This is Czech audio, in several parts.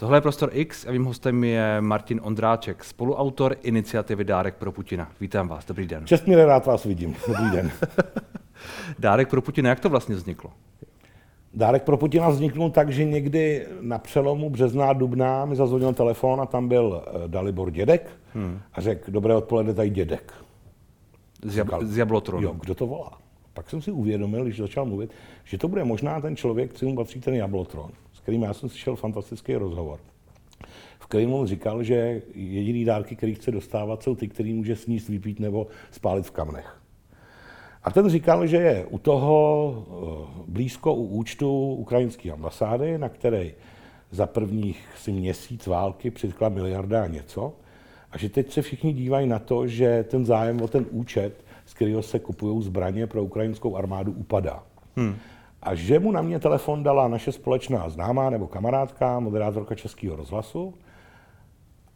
Tohle je Prostor X a mým hostem je Martin Ondráček, spoluautor iniciativy Dárek pro Putina. Vítám vás, dobrý den. Čestně rád vás vidím, dobrý den. Dárek pro Putina, jak to vlastně vzniklo? Dárek pro Putina vzniknul tak, že někdy na přelomu března a dubna mi zazvonil telefon a tam byl eh, Dalibor Dědek hmm. a řekl, dobré odpoledne, tady Dědek. Z, jab- z Jablotronu. Jo, kdo to volá? Pak jsem si uvědomil, když začal mluvit, že to bude možná ten člověk, kterým patří ten Jablotron, kterým já jsem slyšel fantastický rozhovor, v kterém on říkal, že jediný dárky, který chce dostávat, jsou ty, který může sníst, vypít nebo spálit v kamnech. A ten říkal, že je u toho eh, blízko u účtu ukrajinské ambasády, na které za prvních si měsíc války přitkla miliarda a něco. A že teď se všichni dívají na to, že ten zájem o ten účet, z kterého se kupují zbraně pro ukrajinskou armádu, upadá. Hmm. A že mu na mě telefon dala naše společná známá nebo kamarádka, moderátorka Českého rozhlasu,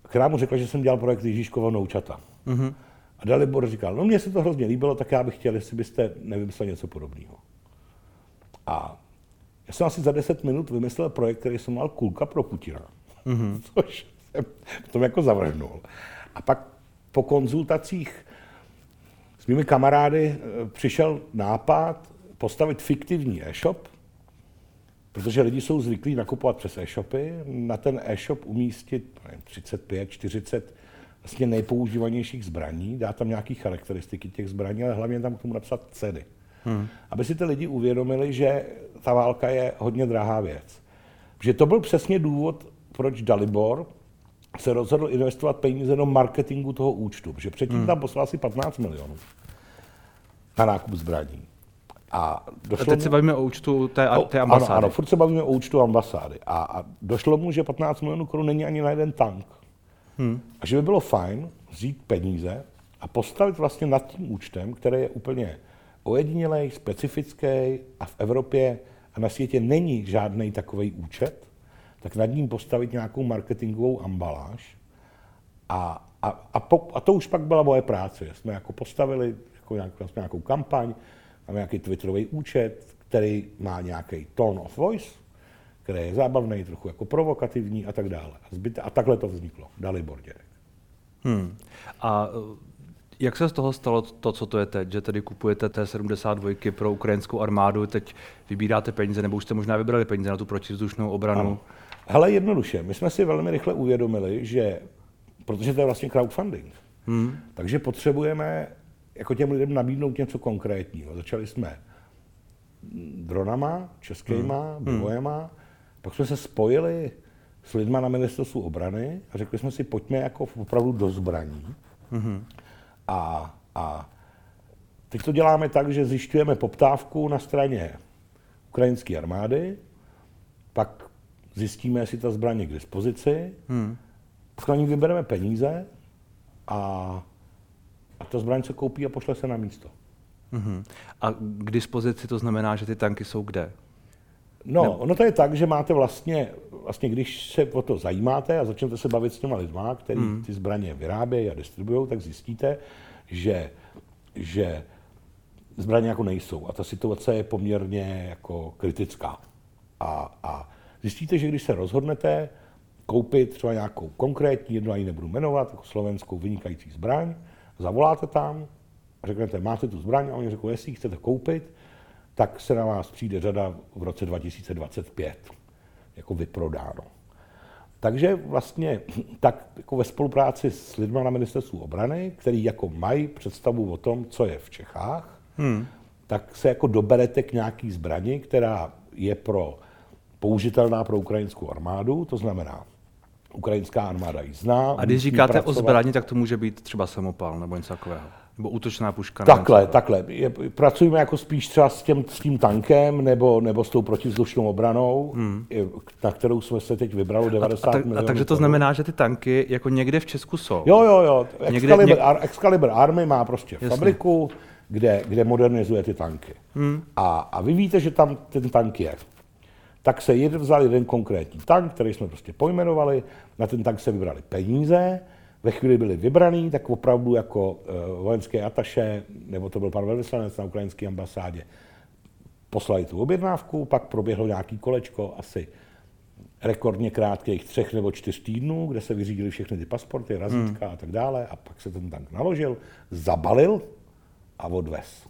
která mu řekla, že jsem dělal projekt Ježíškova Noučata. Hmm. A Dalibor říkal, no mně se to hrozně líbilo, tak já bych chtěl, jestli byste nevymyslel něco podobného. A já jsem asi za 10 minut vymyslel projekt, který jsem mal Kulka pro Putina. Mm-hmm. Což jsem v tom jako zavrhnul. A pak po konzultacích s mými kamarády eh, přišel nápad postavit fiktivní e-shop, protože lidi jsou zvyklí nakupovat přes e-shopy, na ten e-shop umístit nevím, 35, 40 vlastně nejpoužívanějších zbraní, dá tam nějaké charakteristiky těch zbraní, ale hlavně tam k tomu napsat ceny. Hmm. Aby si ty lidi uvědomili, že ta válka je hodně drahá věc. Že to byl přesně důvod, proč Dalibor se rozhodl investovat peníze do marketingu toho účtu, protože předtím hmm. tam poslal asi 15 milionů na nákup zbraní. A, došlo a teď mu, se bavíme o účtu té, té ambasády. Ano, ano, furt se bavíme o účtu ambasády. A, a došlo mu, že 15 milionů korun není ani na jeden tank. Hmm. A že by bylo fajn vzít peníze a postavit vlastně nad tím účtem, který je úplně ojedinělej, specifický a v Evropě a na světě není žádný takový účet, tak nad ním postavit nějakou marketingovou ambaláž. A, a, a, po, a to už pak byla moje práce. Jsme jako postavili jako nějak, vlastně nějakou kampaň, máme nějaký Twitterový účet, který má nějaký tone of voice, který je zábavný, trochu jako provokativní a tak dále. A, zbyt, a takhle to vzniklo. Dalibor Děrek. Hmm. A eh, jak se z toho stalo to, co to je teď, že tedy kupujete T-72 pro ukrajinskou armádu, teď vybíráte peníze, nebo už jste možná vybrali peníze na tu protivzdušnou obranu? Ano. Hele, jednoduše, my jsme si velmi rychle uvědomili, že, protože to je vlastně crowdfunding, hmm. takže potřebujeme jako těm lidem nabídnout něco konkrétního. Začali jsme dronama, českýma, hmm. bojema, hmm pak jsme se spojili s lidma na ministerstvu obrany a řekli jsme si, pojďme jako opravdu do zbraní. Mm-hmm. A, a teď to děláme tak, že zjišťujeme poptávku na straně ukrajinské armády, pak zjistíme, jestli ta zbraň je k dispozici, mm. pak na ní vybereme peníze a, a ta zbraň se koupí a pošle se na místo. Mm-hmm. A k dispozici to znamená, že ty tanky jsou kde? No, ne. ono to je tak, že máte vlastně, vlastně, když se o to zajímáte a začnete se bavit s těma lidma, který hmm. ty zbraně vyrábějí a distribuují, tak zjistíte, že, že zbraně jako nejsou. A ta situace je poměrně jako kritická. A, a zjistíte, že když se rozhodnete koupit třeba nějakou konkrétní, jednu ani nebudu jmenovat, jako slovenskou vynikající zbraň, zavoláte tam a řeknete, máte tu zbraň a oni řeknou, jestli ji chcete koupit, tak se na vás přijde řada v roce 2025, jako vyprodáno. Takže vlastně tak jako ve spolupráci s lidmi na ministerstvu obrany, který jako mají představu o tom, co je v Čechách, hmm. tak se jako doberete k nějaký zbrani, která je pro použitelná pro ukrajinskou armádu, to znamená, ukrajinská armáda ji zná. A když říkáte pracovat. o zbraní, tak to může být třeba samopal nebo něco takového. Nebo útočná puška? Takhle, takhle. Je, pracujeme jako spíš třeba s, těm, s tím tankem nebo, nebo s tou protivzdušnou obranou, hmm. na kterou jsme se teď vybrali 90 a, a, milionů. A takže to znamená, že ty tanky jako někde v Česku jsou? Jo, jo, jo. Excalibur, někde, Ar, Excalibur Army má prostě Jasně. fabriku, kde, kde modernizuje ty tanky. Hmm. A, a vy víte, že tam ten tank je. Tak se jeden vzal jeden konkrétní tank, který jsme prostě pojmenovali, na ten tank se vybrali peníze, ve chvíli byli vybraný, tak opravdu jako uh, vojenské ataše, nebo to byl pan velvyslanec na ukrajinské ambasádě, poslali tu objednávku, pak proběhlo nějaký kolečko, asi rekordně krátkých třech nebo čtyř týdnů, kde se vyřídili všechny ty pasporty, razítka hmm. a tak dále a pak se ten tank naložil, zabalil a odvez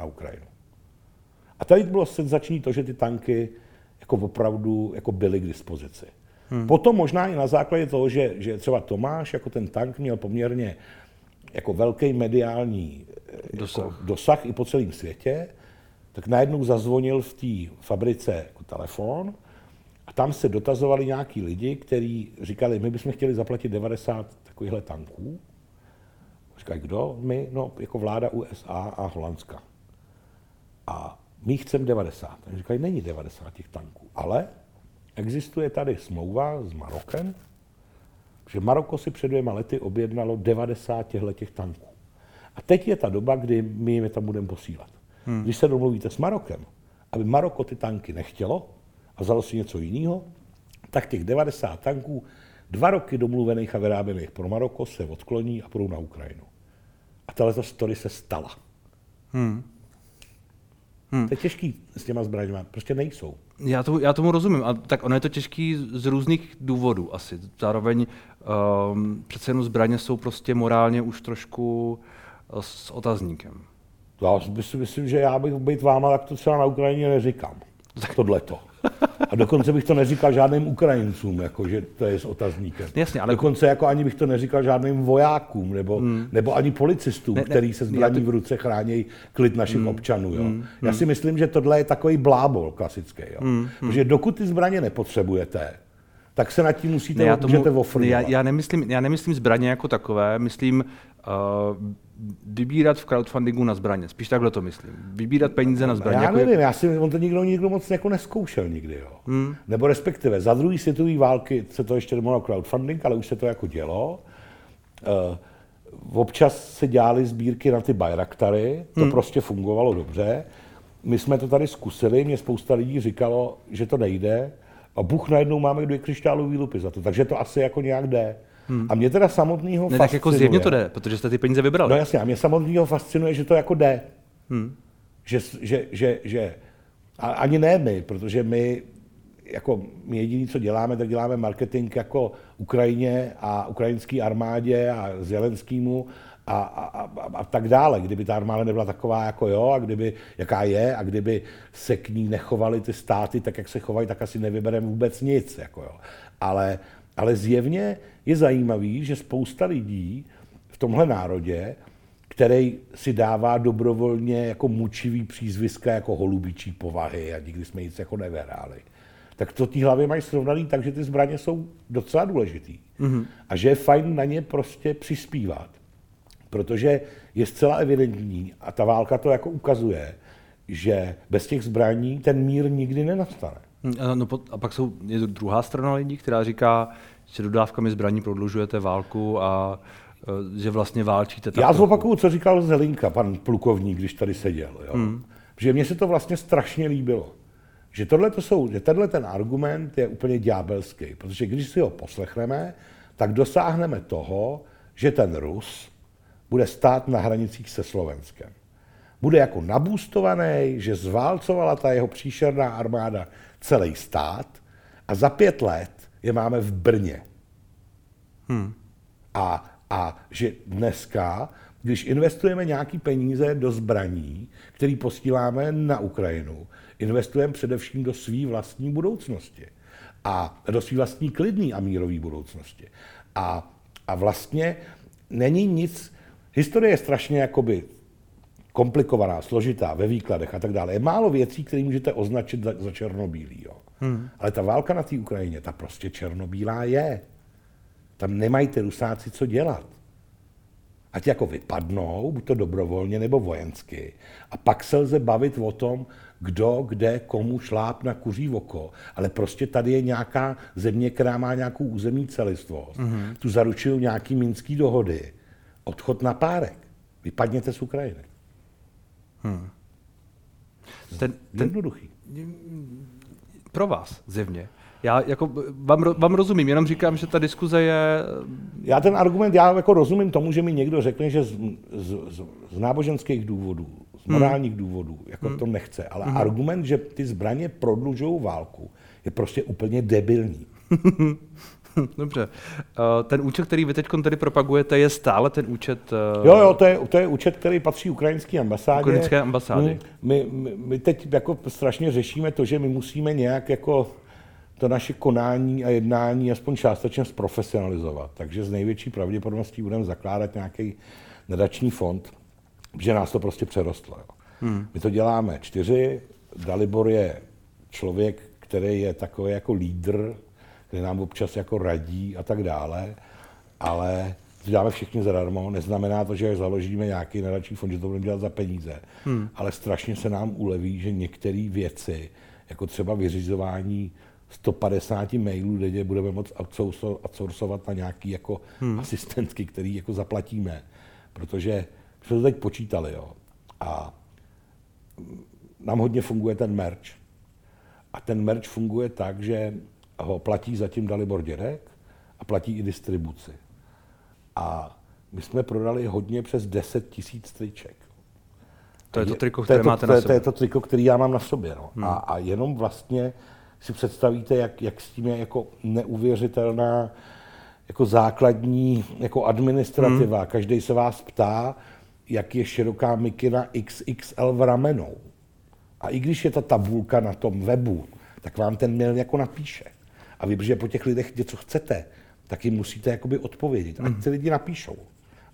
na Ukrajinu. A tady bylo senzační to, že ty tanky jako opravdu jako byly k dispozici. Hmm. Potom možná i na základě toho, že, že třeba Tomáš jako ten tank měl poměrně jako velký mediální jako dosah. Jako dosah i po celém světě, tak najednou zazvonil v té fabrice jako telefon a tam se dotazovali nějaký lidi, kteří říkali, my bychom chtěli zaplatit 90 takovýchhle tanků. Říkají, kdo? My, no, jako vláda USA a Holandska. A my chceme 90. Takže říkají, není 90 těch tanků, ale existuje tady smlouva s Marokem, že Maroko si před dvěma lety objednalo 90 těchto těch tanků. A teď je ta doba, kdy my je tam budeme posílat. Hmm. Když se domluvíte s Marokem, aby Maroko ty tanky nechtělo a vzalo si něco jiného, tak těch 90 tanků, dva roky domluvených a vyráběných pro Maroko, se odkloní a půjdou na Ukrajinu. A tato story se stala. Hmm. Hmm. To je těžký s těma zbraněmi, prostě nejsou. Já, to, já tomu rozumím, a tak ono je to těžký z různých důvodů asi. Zároveň um, přece jenom zbraně jsou prostě morálně už trošku uh, s otazníkem. Já si myslím, že já bych být váma, tak to třeba na Ukrajině neříkám. Tohleto. A dokonce bych to neříkal žádným Ukrajincům, jako, že to je s otazníkem. Jasně, ale... Dokonce jako ani bych to neříkal žádným vojákům, nebo, hmm. nebo ani policistům, ne, ne, který se zbraní to... v ruce chrání klid našich hmm. občanů. Jo. Hmm. Já si myslím, že tohle je takový blábol klasický. Jo. Hmm. Protože dokud ty zbraně nepotřebujete, tak se nad tím musíte, ne, já tomu, můžete já, já, nemyslím, já nemyslím zbraně jako takové, myslím uh, vybírat v crowdfundingu na zbraně. Spíš takhle to myslím. Vybírat peníze na zbraně. Já jako nevím, je... já si, on to nikdo, nikdo moc jako neskoušel nikdy. Jo. Hmm. Nebo respektive za druhé světové války se to ještě nemohlo crowdfunding, ale už se to jako dělo. Uh, občas se dělaly sbírky na ty Bayraktary, to hmm. prostě fungovalo dobře. My jsme to tady zkusili, mě spousta lidí říkalo, že to nejde, a Bůh najednou máme dvě křišťálové lupy za to, takže to asi jako nějak jde. Hmm. A mě teda samotného ne, tak jako zjevně to jde, protože jste ty peníze vybrali. No jasně, a mě samotného fascinuje, že to jako jde. Hmm. Že, že, že, že, a ani ne my, protože my jako my jediný, co děláme, tak děláme marketing jako Ukrajině a ukrajinské armádě a Zelenskýmu a, a, a, a tak dále. Kdyby ta armáda nebyla taková jako jo, a kdyby, jaká je, a kdyby se k ní nechovaly ty státy tak, jak se chovají, tak asi nevybereme vůbec nic. Jako jo. Ale, ale zjevně je zajímavý, že spousta lidí v tomhle národě, který si dává dobrovolně jako mučivý přízviska jako holubičí povahy a nikdy jsme nic jako nevyhráli, tak to ty hlavy mají srovnaný tak, že ty zbraně jsou docela důležitý. Mm-hmm. A že je fajn na ně prostě přispívat. Protože je zcela evidentní, a ta válka to jako ukazuje, že bez těch zbraní ten mír nikdy nenastane. Hm, no, a pak jsou, je druhá strana lidí, která říká, že dodávkami zbraní prodlužujete válku a e, že vlastně válčíte. Já zopakuju, co říkal Zelinka, pan plukovník, když tady seděl. Jo? Hmm. Že mně se to vlastně strašně líbilo. Že, tohle to jsou, že tenhle ten argument je úplně ďábelský, protože když si ho poslechneme, tak dosáhneme toho, že ten Rus bude stát na hranicích se Slovenskem. Bude jako nabůstovaný, že zválcovala ta jeho příšerná armáda celý stát a za pět let je máme v Brně. Hmm. A, a že dneska, když investujeme nějaký peníze do zbraní, které posíláme na Ukrajinu, investujeme především do své vlastní budoucnosti. A do své vlastní klidné a mírové budoucnosti. A, a vlastně není nic, historie je strašně jakoby komplikovaná, složitá, ve výkladech a tak dále. Je málo věcí, které můžete označit za, za černobílý. Jo. Hmm. Ale ta válka na té Ukrajině, ta prostě černobílá je. Tam nemají ty rusáci co dělat. Ať jako vypadnou, buď to dobrovolně nebo vojensky. A pak se lze bavit o tom, kdo, kde, komu šláp na kuří oko. Ale prostě tady je nějaká země, která má nějakou územní celistvost. Mm-hmm. Tu zaručují nějaký minský dohody. Odchod na párek. Vypadněte z Ukrajiny. Hmm. Ten, ten, Jednoduchý. Pro vás, zjevně. Já jako vám, vám rozumím, jenom říkám, že ta diskuze je... Já ten argument, já jako rozumím tomu, že mi někdo řekne, že z, z, z, z náboženských důvodů, z morálních hmm. důvodů, jako hmm. to nechce, ale hmm. argument, že ty zbraně prodlužují válku, je prostě úplně debilní. Dobře. Eh, ten účet, který vy teď tady propagujete, je stále ten účet... Eh, jo, jo, to je, to je účet, který patří ukrajinské ambasádě. Ukrajinské ambasády. Hmm. My, my, my teď jako strašně řešíme to, že my musíme nějak jako to naše konání a jednání aspoň částečně zprofesionalizovat. Takže z největší pravděpodobností budeme zakládat nějaký nadační fond, že nás to prostě přerostlo. Jo. Hmm. My to děláme čtyři, Dalibor je člověk, který je takový jako lídr, který nám občas jako radí a tak dále, ale to děláme všichni zadarmo, neznamená to, že založíme nějaký nadační fond, že to budeme dělat za peníze, hmm. ale strašně se nám uleví, že některé věci, jako třeba vyřizování 150 mailů denně budeme moct outsourcovat na nějaký jako hmm. asistentky, který jako zaplatíme. Protože jsme to teď počítali, jo. A nám hodně funguje ten merch. A ten merch funguje tak, že ho platí zatím Dalibor Dědek a platí i distribuci. A my jsme prodali hodně přes 10 tisíc triček. To je to triko, které to, máte to, na sobě. To je to triko, který já mám na sobě. No. Hmm. A, a jenom vlastně si představíte, jak, jak s tím je jako neuvěřitelná jako základní jako administrativa. Hmm. Každý se vás ptá, jak je široká mikina XXL v ramenou. A i když je ta tabulka na tom webu, tak vám ten mail jako napíše. A vy, protože po těch lidech něco chcete, tak jim musíte jakoby odpovědět. Ať ty lidi napíšou.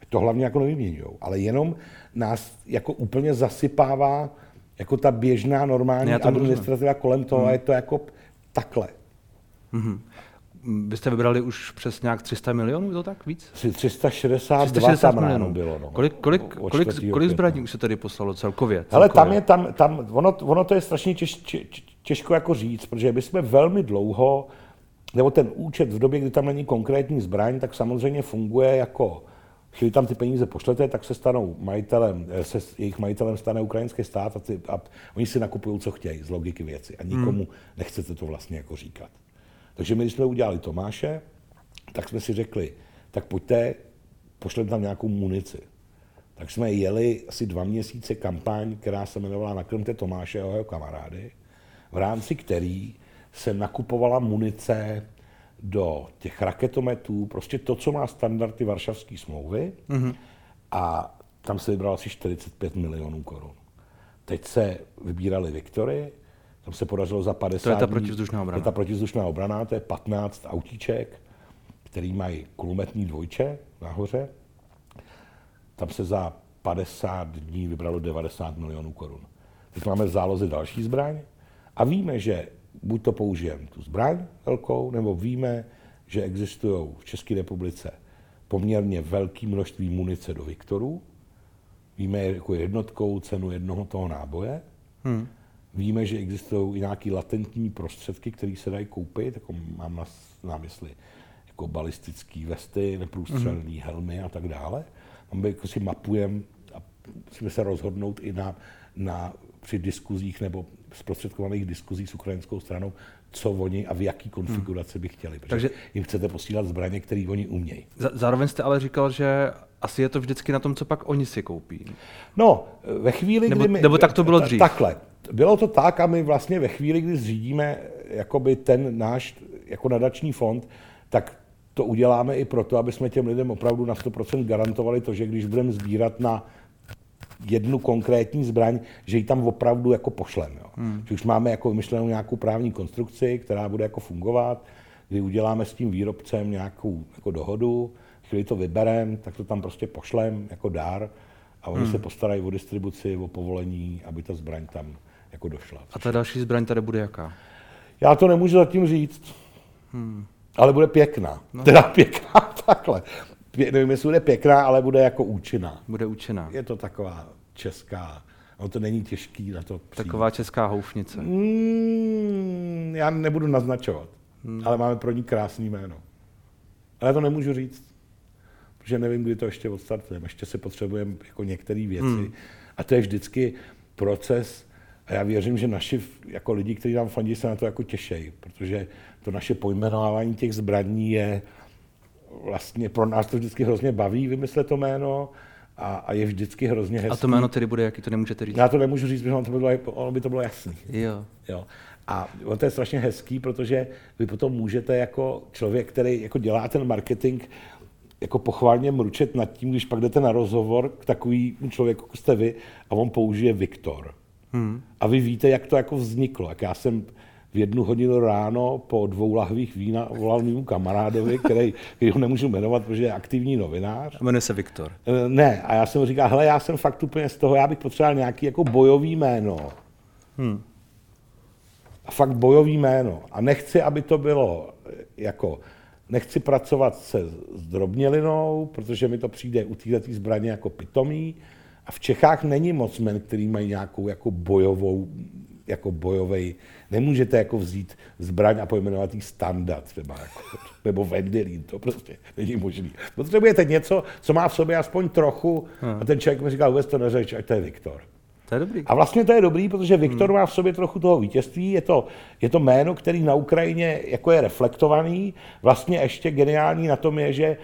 Ať to hlavně jako nevyměňují. Ale jenom nás jako úplně zasypává jako ta běžná normální administrativa kolem toho hmm. a je to jako takhle. Mm-hmm. Vy jste vybrali už přes nějak 300 milionů, to tak víc? 362 360 tam milionů bylo. No. Kolik, kolik, kolik, kolik zbraní už se tady poslalo celkově? celkově? Ale tam je, tam, tam ono, ono to je strašně těž, těž, těžko jako říct, protože my jsme velmi dlouho, nebo ten účet v době, kdy tam není konkrétní zbraň, tak samozřejmě funguje jako když tam ty peníze pošlete, tak se stanou majitelem, eh, se jejich majitelem stane ukrajinský stát a, ty, a oni si nakupují, co chtějí z logiky věci. A nikomu hmm. nechcete to vlastně jako říkat. Takže my, když jsme udělali Tomáše, tak jsme si řekli, tak pojďte, pošlete tam nějakou munici. Tak jsme jeli asi dva měsíce kampaň, která se jmenovala Nakrmte Tomáše a jeho kamarády, v rámci který se nakupovala munice do těch raketometů, prostě to, co má standardy Varšavské smlouvy mm-hmm. a tam se vybralo asi 45 milionů korun. Teď se vybírali Viktory, tam se podařilo za 50 To je ta protivzdušná obrana. To je ta protivzdušná obrana, to je 15 autíček, který mají kulometní dvojče nahoře. Tam se za 50 dní vybralo 90 milionů korun. Teď máme v záloze další zbraň a víme, že buď to použijeme tu zbraň velkou, nebo víme, že existují v České republice poměrně velké množství munice do Viktorů. Víme jako jednotkou cenu jednoho toho náboje. Hmm. Víme, že existují i nějaké latentní prostředky, které se dají koupit, jako mám na, na mysli jako balistické vesty, neprůstřelné hmm. helmy a tak dále. Tam jako si mapujeme a musíme se rozhodnout i na, na při diskuzích nebo zprostředkovaných diskuzí s ukrajinskou stranou, co oni a v jaký konfiguraci by chtěli. Protože Takže jim chcete posílat zbraně, které oni umějí. Zároveň jste ale říkal, že asi je to vždycky na tom, co pak oni si koupí. No, ve chvíli, nebo, kdy my... Nebo tak to bylo dřív. Takhle. Bylo to tak a my vlastně ve chvíli, kdy zřídíme jakoby ten náš jako nadační fond, tak to uděláme i proto, aby jsme těm lidem opravdu na 100% garantovali to, že když budeme sbírat na jednu konkrétní zbraň, že ji tam opravdu jako pošleme. Jo. Hmm. Že už máme jako vymyšlenou nějakou právní konstrukci, která bude jako fungovat, kdy uděláme s tím výrobcem nějakou jako dohodu, chvíli to vybereme, tak to tam prostě pošlem jako dár a oni hmm. se postarají o distribuci, o povolení, aby ta zbraň tam jako došla. A ta další zbraň tady bude jaká? Já to nemůžu zatím říct, hmm. ale bude pěkná. No. Teda pěkná takhle nevím, jestli bude pěkná, ale bude jako účinná. Bude účinná. Je to taková česká, no to není těžký na to přijít. Taková česká houfnice. Mm, já nebudu naznačovat, hmm. ale máme pro ní krásný jméno. Ale to nemůžu říct, protože nevím, kdy to ještě odstartujeme. Ještě se potřebujeme jako některé věci. Hmm. A to je vždycky proces, a já věřím, že naši jako lidi, kteří nám fandí, se na to jako těšejí, protože to naše pojmenování těch zbraní je vlastně pro nás to vždycky hrozně baví vymyslet to jméno a, a je vždycky hrozně hezký. A to jméno tedy bude jaký, to nemůžete říct? Já to nemůžu říct, protože ono, to bylo, ono by to bylo jasný. Jo. jo. A to je strašně hezký, protože vy potom můžete jako člověk, který jako dělá ten marketing, jako pochválně mručet nad tím, když pak jdete na rozhovor k takovýmu člověku, jako jste vy, a on použije Viktor. Hmm. A vy víte, jak to jako vzniklo. Jak já jsem v jednu hodinu ráno po dvou lahvích vína volal mému kamarádovi, který, který ho nemůžu jmenovat, protože je aktivní novinář. A jmenuje se Viktor. E, ne, a já jsem mu říkal, hele, já jsem fakt úplně z toho, já bych potřeboval nějaký jako bojový jméno. Hmm. A fakt bojový jméno. A nechci, aby to bylo jako, nechci pracovat se s drobnělinou, protože mi to přijde u této zbraně jako pitomý. A v Čechách není moc men, který mají nějakou jako bojovou, jako bojovej, nemůžete jako vzít zbraň a pojmenovat jí standard třeba, jako, nebo Vendelín, to prostě není možný. Potřebujete něco, co má v sobě aspoň trochu, a ten člověk mi říkal, vůbec to neřeč, ať to je Viktor. To je dobrý. A vlastně to je dobrý, protože Viktor hmm. má v sobě trochu toho vítězství. Je to, je to jméno, který na Ukrajině jako je reflektovaný. Vlastně ještě geniální na tom je, že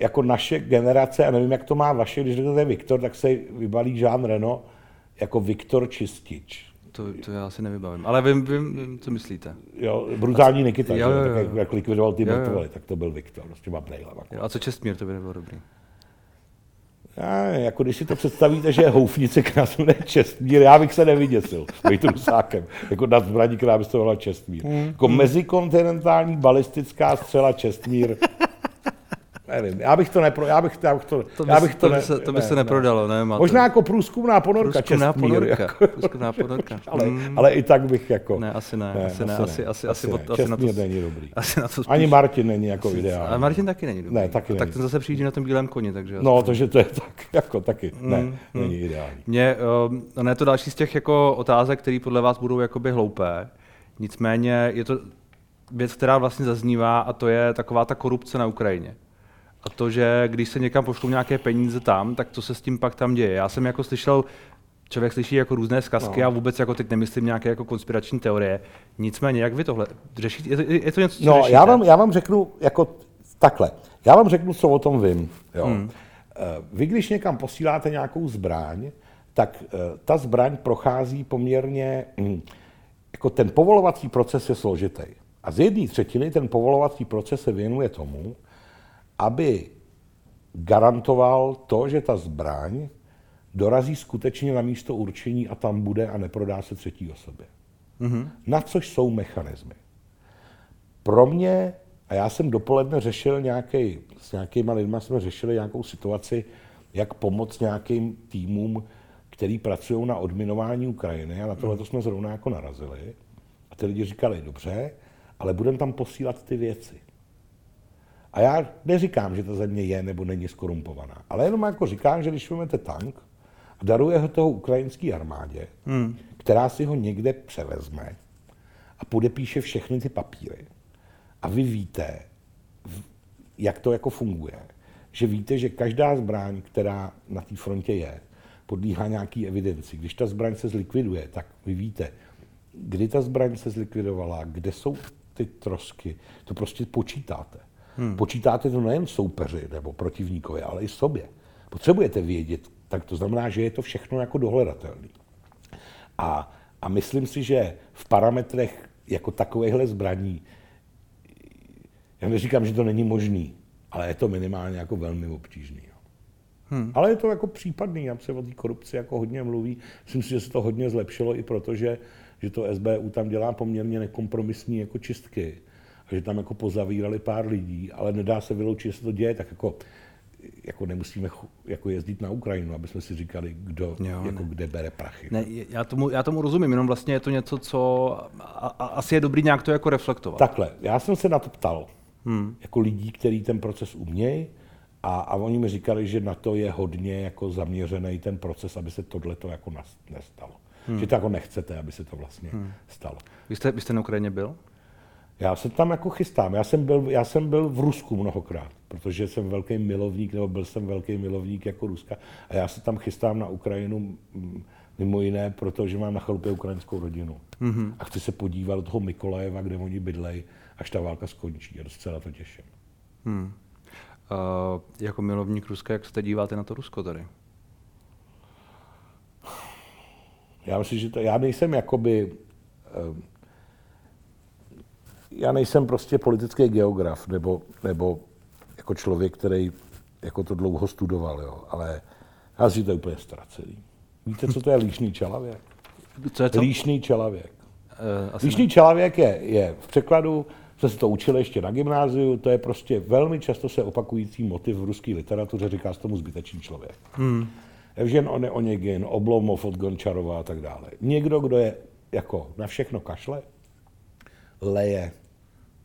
jako naše generace, a nevím, jak to má vaše, když řeknete Viktor, tak se vybalí Jean Reno jako Viktor Čistič. To, to já si nevybavím, ale vím, vím, vím co myslíte. Jo, brutální Nikita, jo, jo, jo. Tak, jak, jak likvidoval ty mrtvoly, tak to byl Viktor s těma brejlema. A co Čestmír, to by nebylo dobrý. Já, jako když si to představíte, že je houfnice, která se jmenuje Čestmír, já bych se nevyděsil být rusákem, jako na zbraní, která by se jmenovala Čestmír. Hmm. Jako mezikontinentální balistická střela Čestmír, Nevím, já bych to nepro, já bych, já bych to, to, já bych to, to, by se, to by ne, se neprodalo, ne? Máte... Možná jako průzkumná ponorka Průzkumná Čestmír, ponorka, jako, průzkumná ponorka. ale, mm. ale, i tak bych jako... Ne, asi ne, ne asi ne, asi, asi, asi, asi, asi, na to, není dobrý. Asi na to spíš, Ani Martin není jako ideální. Ale Martin taky není dobrý. Ne, taky není. Tak ten zase přijde na tom bílém koni, takže... No, takže to je tak, jako taky, ne, mm, není ideální. Mě, uh, ne, to další z těch jako otázek, které podle vás budou jakoby hloupé, nicméně je to věc, která vlastně zaznívá a to je taková ta korupce na Ukrajině. A to, že když se někam pošlou nějaké peníze tam, tak co se s tím pak tam děje. Já jsem jako slyšel, člověk slyší jako různé zkazky no. a vůbec jako teď nemyslím nějaké jako konspirační teorie. Nicméně, jak vy tohle řešíte? Je to, je to něco, co No, řešíte? já vám, já vám řeknu jako takhle. Já vám řeknu, co o tom vím. Jo. Hmm. Eh, vy, když někam posíláte nějakou zbraň, tak eh, ta zbraň prochází poměrně, hm, jako ten povolovací proces je složitý. A z jedné třetiny ten povolovací proces se věnuje tomu, aby garantoval to, že ta zbraň dorazí skutečně na místo určení a tam bude a neprodá se třetí osobě. Mm-hmm. Na což jsou mechanismy. Pro mě, a já jsem dopoledne řešil nějaký, s nějakýma lidmi jsme řešili nějakou situaci, jak pomoct nějakým týmům, který pracují na odminování Ukrajiny a na tohle to jsme zrovna jako narazili. A ty lidi říkali, dobře, ale budeme tam posílat ty věci. A já neříkám, že ta země je nebo není skorumpovaná, ale jenom jako říkám, že když vezmete tank a daruje ho toho ukrajinské armádě, hmm. která si ho někde převezme a podepíše všechny ty papíry, a vy víte, jak to jako funguje, že víte, že každá zbraň, která na té frontě je, podlíhá nějaký evidenci. Když ta zbraň se zlikviduje, tak vy víte, kdy ta zbraň se zlikvidovala, kde jsou ty trosky, to prostě počítáte. Hmm. Počítáte to nejen soupeři nebo protivníkovi, ale i sobě. Potřebujete vědět, tak to znamená, že je to všechno jako dohledatelné. A, a myslím si, že v parametrech jako takovéhle zbraní, já neříkám, že to není možný, ale je to minimálně jako velmi obtížný. Hmm. Ale je to jako případný, já se o té korupci jako hodně mluví. Myslím si, že se to hodně zlepšilo i proto, že, že to SBU tam dělá poměrně nekompromisní jako čistky že tam jako pozavírali pár lidí, ale nedá se vyloučit, že se to děje, tak jako, jako nemusíme jako jezdit na Ukrajinu, aby jsme si říkali, kdo jo, jako kde bere prachy. Ne, já, tomu, já tomu rozumím, jenom vlastně je to něco, co a, a, asi je dobrý nějak to jako reflektovat. Takhle, já jsem se na to ptal, hmm. jako lidí, kteří ten proces umějí, a, a oni mi říkali, že na to je hodně jako zaměřený ten proces, aby se tohle to jako nestalo. Hmm. Že to jako nechcete, aby se to vlastně hmm. stalo. Vy jste, vy jste na Ukrajině byl? Já se tam jako chystám. Já jsem, byl, já jsem byl v Rusku mnohokrát, protože jsem velký milovník, nebo byl jsem velký milovník jako Ruska. A já se tam chystám na Ukrajinu mimo jiné, protože mám na chalupě ukrajinskou rodinu. Mm-hmm. A chci se podívat do toho Mikolajeva, kde oni bydlejí, až ta válka skončí. A docela to těším. Hmm. Uh, jako milovník Ruska, jak se díváte na to Rusko tady? Já myslím, že to, já nejsem jakoby uh, já nejsem prostě politický geograf, nebo, nebo jako člověk, který jako to dlouho studoval, jo, ale já si to je úplně ztracený. Víte, co to je líšný čelavěk? Co je to? Líšný čelavěk. Uh, asi Líšný čelavěk je, je v překladu, jsme se to učili ještě na gymnáziu, to je prostě velmi často se opakující motiv v ruské literatuře, říká se tomu zbytečný člověk. Hmm. Evžen One Onegin, Oblomov od Gončarova a tak dále. Někdo, kdo je jako na všechno kašle, leje,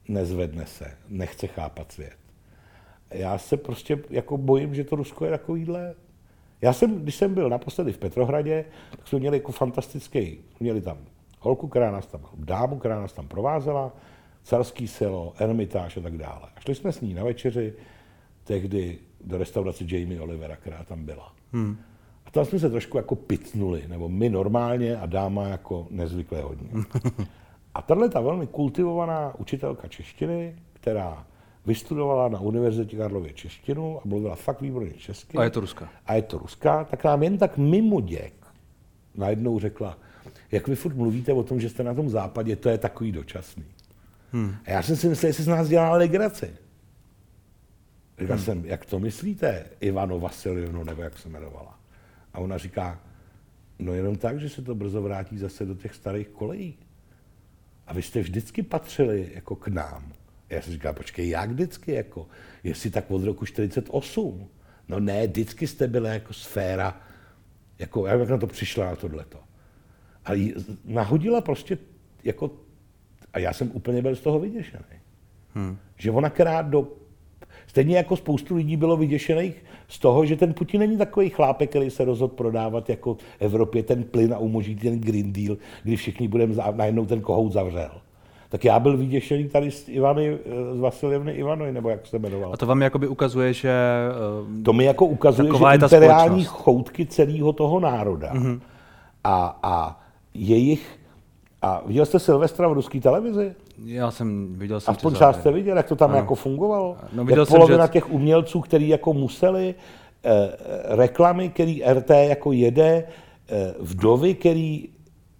nezvedne se, nechce chápat svět. Já se prostě jako bojím, že to Rusko je takovýhle. Já jsem, když jsem byl naposledy v Petrohradě, tak jsme měli jako fantastický, měli tam holku, která nás tam, dámu, která nás tam provázela, carský selo, ermitáž a tak dále. A šli jsme s ní na večeři, tehdy do restaurace Jamie Olivera, která tam byla. Hmm. A tam jsme se trošku jako pitnuli, nebo my normálně a dáma jako nezvykle hodně. A tahle ta velmi kultivovaná učitelka češtiny, která vystudovala na Univerzitě Karlově češtinu a mluvila fakt výborně česky. A je to Ruska. A je to Ruska, tak nám jen tak mimo děk najednou řekla, jak vy furt mluvíte o tom, že jste na tom západě, to je takový dočasný. Hmm. A já jsem si myslel, jestli z nás dělá legraci. Říkal hmm. jsem, jak to myslíte, Ivano Vasiljevno, nebo jak se jmenovala. A ona říká, no jenom tak, že se to brzo vrátí zase do těch starých kolejí. A vy jste vždycky patřili jako k nám. Já jsem říkal, počkej, jak vždycky, jako, jestli tak od roku 48. No ne, vždycky jste byla jako sféra, jako, jak na to přišla na tohleto. A jí nahodila prostě jako, a já jsem úplně byl z toho vyděšený. Hmm. Že ona krát do Stejně jako spoustu lidí bylo vyděšených z toho, že ten Putin není takový chlápek, který se rozhodl prodávat jako Evropě ten plyn a umožnit ten Green Deal, kdy všichni budeme najednou ten kohout zavřel. Tak já byl vyděšený tady z Ivany, z Vasiljevny Ivanovi, nebo jak se jmenoval. A to vám jakoby ukazuje, že... Uh, to mi jako ukazuje, že imperiální choutky celého toho národa mm-hmm. a, a jejich... A viděl jste Silvestra v ruské televizi? Já jsem viděl jsem Aspoň část jste viděl, jak to tam ano. jako fungovalo? No, viděl jak jsem, polovina že... těch umělců, který jako museli, eh, reklamy, který RT jako jede, eh, vdovy, který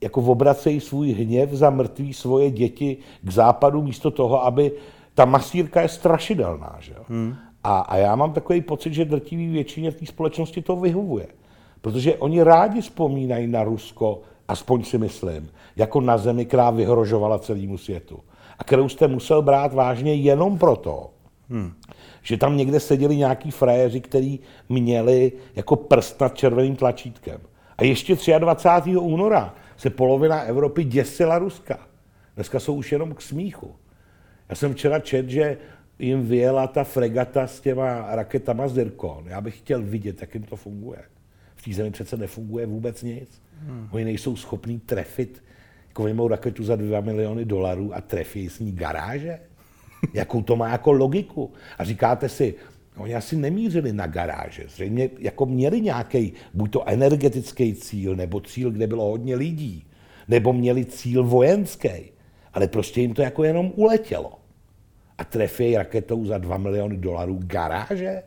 jako obracejí svůj hněv za mrtví svoje děti k západu místo toho, aby ta masírka je strašidelná. Že? Hmm. A, a já mám takový pocit, že drtivý většině té společnosti to vyhovuje. Protože oni rádi vzpomínají na Rusko, aspoň si myslím, jako na zemi, která vyhrožovala celému světu. A kterou jste musel brát vážně jenom proto, hmm. že tam někde seděli nějaký frajeři, kteří měli jako prst nad červeným tlačítkem. A ještě 23. února se polovina Evropy děsila Ruska. Dneska jsou už jenom k smíchu. Já jsem včera čet, že jim vyjela ta fregata s těma raketama Zirkon. Já bych chtěl vidět, jak jim to funguje. Té zemi přece nefunguje vůbec nic. Hmm. Oni nejsou schopní trefit jako raketu za 2 miliony dolarů a trefí s ní garáže. Jakou to má jako logiku? A říkáte si, Oni asi nemířili na garáže. Zřejmě jako měli nějaký, buď to energetický cíl, nebo cíl, kde bylo hodně lidí, nebo měli cíl vojenský. Ale prostě jim to jako jenom uletělo. A trefí raketou za 2 miliony dolarů garáže?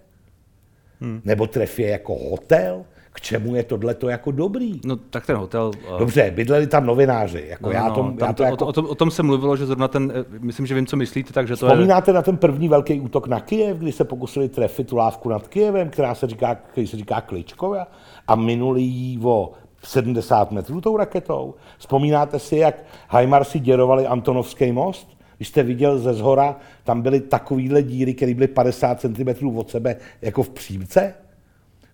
Hmm. Nebo trefí jako hotel? K čemu je tohle jako dobrý? No tak ten hotel... Uh... Dobře, bydleli tam novináři. Jako no, já no, tom, tam já to, jako... o, tom, o tom se mluvilo, že zrovna ten, eh, myslím, že vím, co myslíte, takže to Vzpomínáte je... na ten první velký útok na Kyjev, kdy se pokusili trefit tu lávku nad Kyjevem, která se říká, který se říká Kličkova a minuli jí o 70 metrů tou raketou. Vzpomínáte si, jak Hajmarsi děrovali Antonovský most? Když jste viděl ze zhora, tam byly takovýhle díry, které byly 50 cm od sebe, jako v přímce.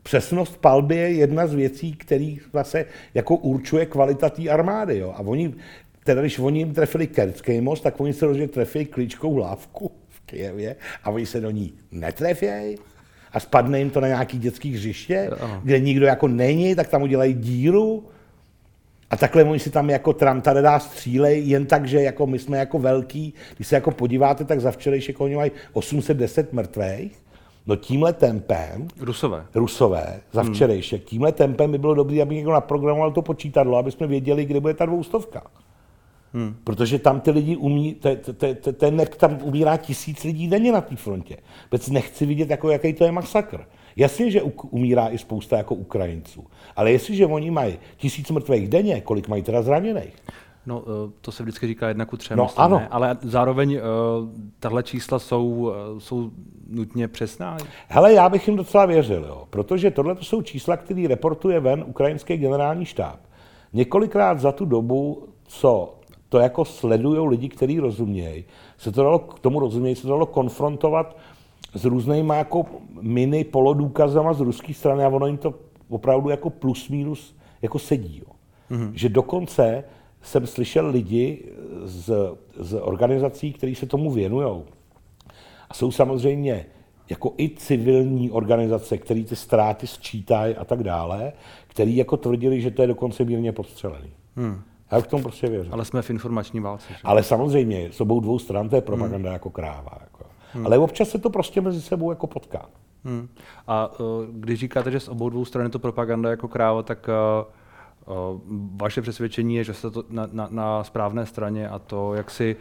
Přesnost palby je jedna z věcí, který zase jako určuje kvalita té armády. Jo. A oni, teda když oni jim trefili Kerský most, tak oni se rozhodně trefí klíčkou hlávku v Kijevě a oni se do ní netrefějí a spadne jim to na nějaký dětský hřiště, kde nikdo jako není, tak tam udělají díru a takhle oni si tam jako tramtadedá střílej, jen tak, že jako my jsme jako velký, když se jako podíváte, tak za včerejšek oni mají 810 mrtvých No tímhle tempem... Rusové. Rusové, za hmm. včerejšek. Hmm. Tímhle tempem by bylo dobré, aby někdo naprogramoval to počítadlo, aby jsme věděli, kde bude ta dvoustovka. Hmm. Protože tam ty lidi umí, ten nek tam umírá tisíc lidí denně na té frontě. Vůbec nechci vidět, jako, jaký to je masakr. Jasně, že umírá i spousta jako Ukrajinců, ale jestliže oni mají tisíc mrtvých denně, kolik mají teda zraněných? No, eh, to se vždycky říká jedna ku třem, no, myslím, ano. Ne? ale zároveň uh, tahle čísla jsou, uh, jsou nutně přesná. Hele, já bych jim docela věřil, jo, protože tohle to jsou čísla, které reportuje ven ukrajinský generální štáb. Několikrát za tu dobu, co to jako sledují lidi, kteří rozumějí, se to dalo, k tomu rozumějí, se to dalo konfrontovat s různýma jako mini polodůkazama z ruské strany a ono jim to opravdu jako plus minus jako sedí. Jo. Mm-hmm. Že dokonce jsem slyšel lidi z, z organizací, které se tomu věnují. A jsou samozřejmě jako i civilní organizace, které ty ztráty sčítají a tak dále, který jako tvrdili, že to je dokonce mírně podstřelený. Hmm. Já k tomu prostě věřím. Ale jsme v informační válce. Že? Ale samozřejmě, s obou dvou stran to je propaganda hmm. jako kráva. Jako. Hmm. Ale občas se to prostě mezi sebou jako potká. Hmm. A uh, když říkáte, že s obou dvou stran je to propaganda jako kráva, tak uh, Uh, vaše přesvědčení je, že jste to na, na, na správné straně a to, jak si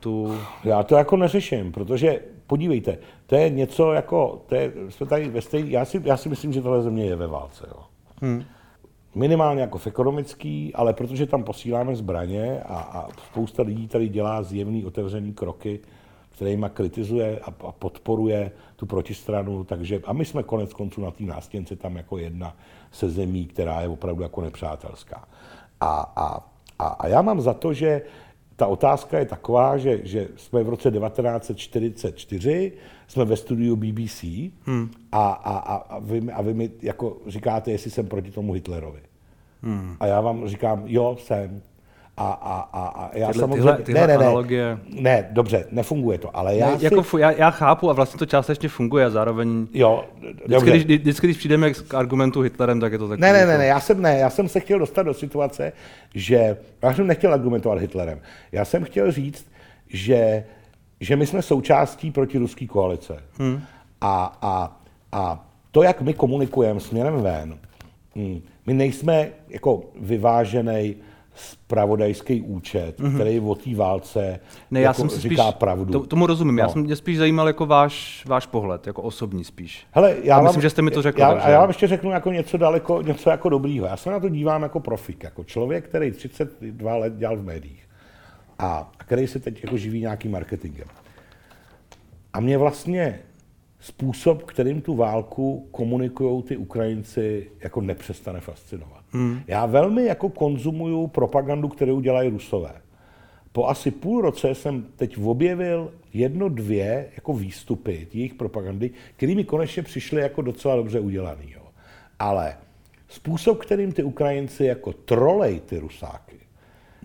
tu... Já to jako neřeším, protože podívejte, to je něco jako, to je, jsme tady ve stejný, já si, já si myslím, že tohle země je ve válce. Jo. Hmm. Minimálně jako v ekonomický, ale protože tam posíláme zbraně a, a spousta lidí tady dělá zjevný otevřený kroky, kterýma kritizuje a, a podporuje tu protistranu, takže a my jsme konec konců na té nástěnce tam jako jedna se zemí, která je opravdu jako nepřátelská. A, a, a, a já mám za to, že ta otázka je taková, že, že jsme v roce 1944, jsme ve studiu BBC hmm. a, a, a, a, vy, a vy mi jako říkáte, jestli jsem proti tomu Hitlerovi. Hmm. A já vám říkám, jo, jsem. A, a, a, a já tyhle, samozřejmě... Tyhle, tyhle ne, ne, ne, analogie... ne, dobře, nefunguje to, ale já ne, si... jako, já, já chápu a vlastně to částečně funguje a zároveň... Jo, vždycky, když, vždycky, když přijdeme k argumentu Hitlerem, tak je to tak. Ne, ne, ne, ne, já jsem, ne, já jsem se chtěl dostat do situace, že... Já jsem nechtěl argumentovat Hitlerem. Já jsem chtěl říct, že, že my jsme součástí protiruské koalice. Hmm. A, a, a to, jak my komunikujeme směrem ven, hm, my nejsme jako vyvážený spravodajský účet, mm-hmm. který o té válce ne, já jako jsem říká spíš, pravdu. To, tomu rozumím, no. já jsem mě spíš zajímal jako váš, váš pohled, jako osobní spíš. Hele, já a vám, myslím, že jste mi to řekl. Já, takže... já vám ještě řeknu jako něco daleko, něco jako dobrýho. Já se na to dívám jako profik, jako člověk, který 32 let dělal v médiích a, a který se teď jako živí nějakým marketingem. A mě vlastně způsob, kterým tu válku komunikují ty Ukrajinci, jako nepřestane fascinovat. Hmm. Já velmi jako konzumuju propagandu, kterou dělají Rusové. Po asi půl roce jsem teď objevil jedno, dvě jako výstupy jejich propagandy, které mi konečně přišly jako docela dobře udělaný. Jo. Ale způsob, kterým ty Ukrajinci jako trolej ty Rusáky,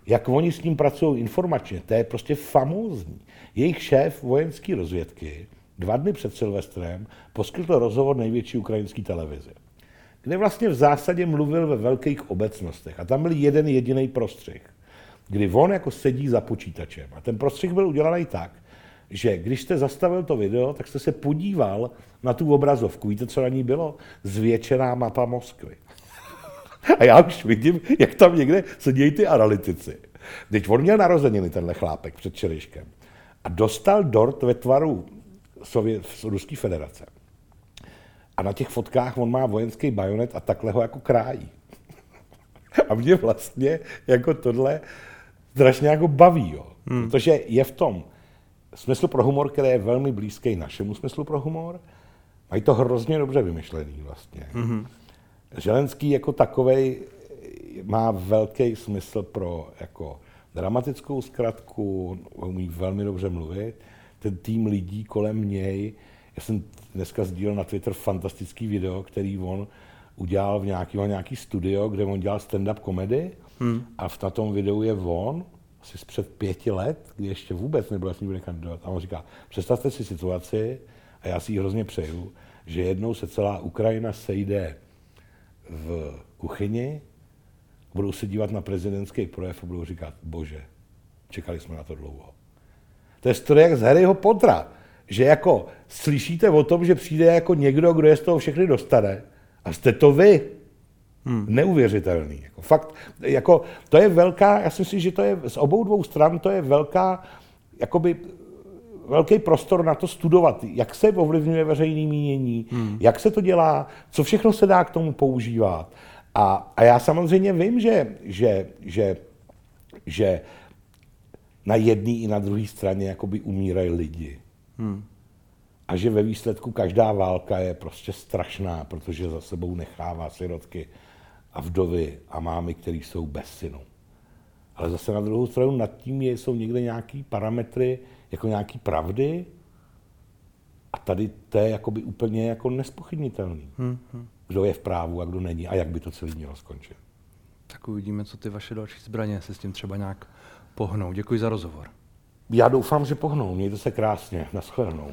jak oni s ním pracují informačně, to je prostě famózní. Jejich šéf vojenské rozvědky dva dny před Silvestrem poskytl rozhovor největší ukrajinské televizi, kde vlastně v zásadě mluvil ve velkých obecnostech. A tam byl jeden jediný prostřih, kdy on jako sedí za počítačem. A ten prostřih byl udělaný tak, že když jste zastavil to video, tak jste se podíval na tu obrazovku. Víte, co na ní bylo? Zvětšená mapa Moskvy. A já už vidím, jak tam někde sedí ty analytici. Teď on měl narozeniny, tenhle chlápek před čereškem. A dostal dort ve tvaru Sovět, Ruské federace. A na těch fotkách on má vojenský bajonet a takhle ho jako krájí. A mě vlastně jako tohle strašně jako baví, jo. Hmm. Protože je v tom smysl pro humor, který je velmi blízký našemu smyslu pro humor. Mají to hrozně dobře vymyšlený vlastně. Hmm. Želenský jako takovej má velký smysl pro jako dramatickou zkratku, umí velmi dobře mluvit ten tým lidí kolem něj. Já jsem dneska sdílel na Twitter fantastický video, který on udělal v nějaký, nějaký studio, kde on dělal stand-up komedy hmm. a v na tom videu je on, asi před pěti let, kdy ještě vůbec nebyl s ním kandidovat. A on říká, představte si situaci, a já si ji hrozně přeju, že jednou se celá Ukrajina sejde v kuchyni, budou se dívat na prezidentský projev a budou říkat, bože, čekali jsme na to dlouho. To je story jak z Harryho Pottera, že jako slyšíte o tom, že přijde jako někdo, kdo je z toho všechny dostane a jste to vy. Hmm. Neuvěřitelný. Jako fakt, jako, to je velká, já si myslím, že to je z obou dvou stran, to je velká, jakoby, velký prostor na to studovat, jak se ovlivňuje veřejný mínění, hmm. jak se to dělá, co všechno se dá k tomu používat. A, a já samozřejmě vím, že, že, že že na jedné i na druhé straně jakoby umírají lidi. Hmm. A že ve výsledku každá válka je prostě strašná, protože za sebou nechává sirotky a vdovy a mámy, které jsou bez synu. Ale zase na druhou stranu nad tím jsou někde nějaký parametry, jako nějaký pravdy, a tady to je jakoby úplně jako nespochybnitelný. Hmm, hmm. Kdo je v právu a kdo není a jak by to celé mělo skončit. Tak uvidíme, co ty vaše další zbraně se s tím třeba nějak pohnou. Děkuji za rozhovor. Já doufám, že pohnou. Mějte se krásně. Naschledanou.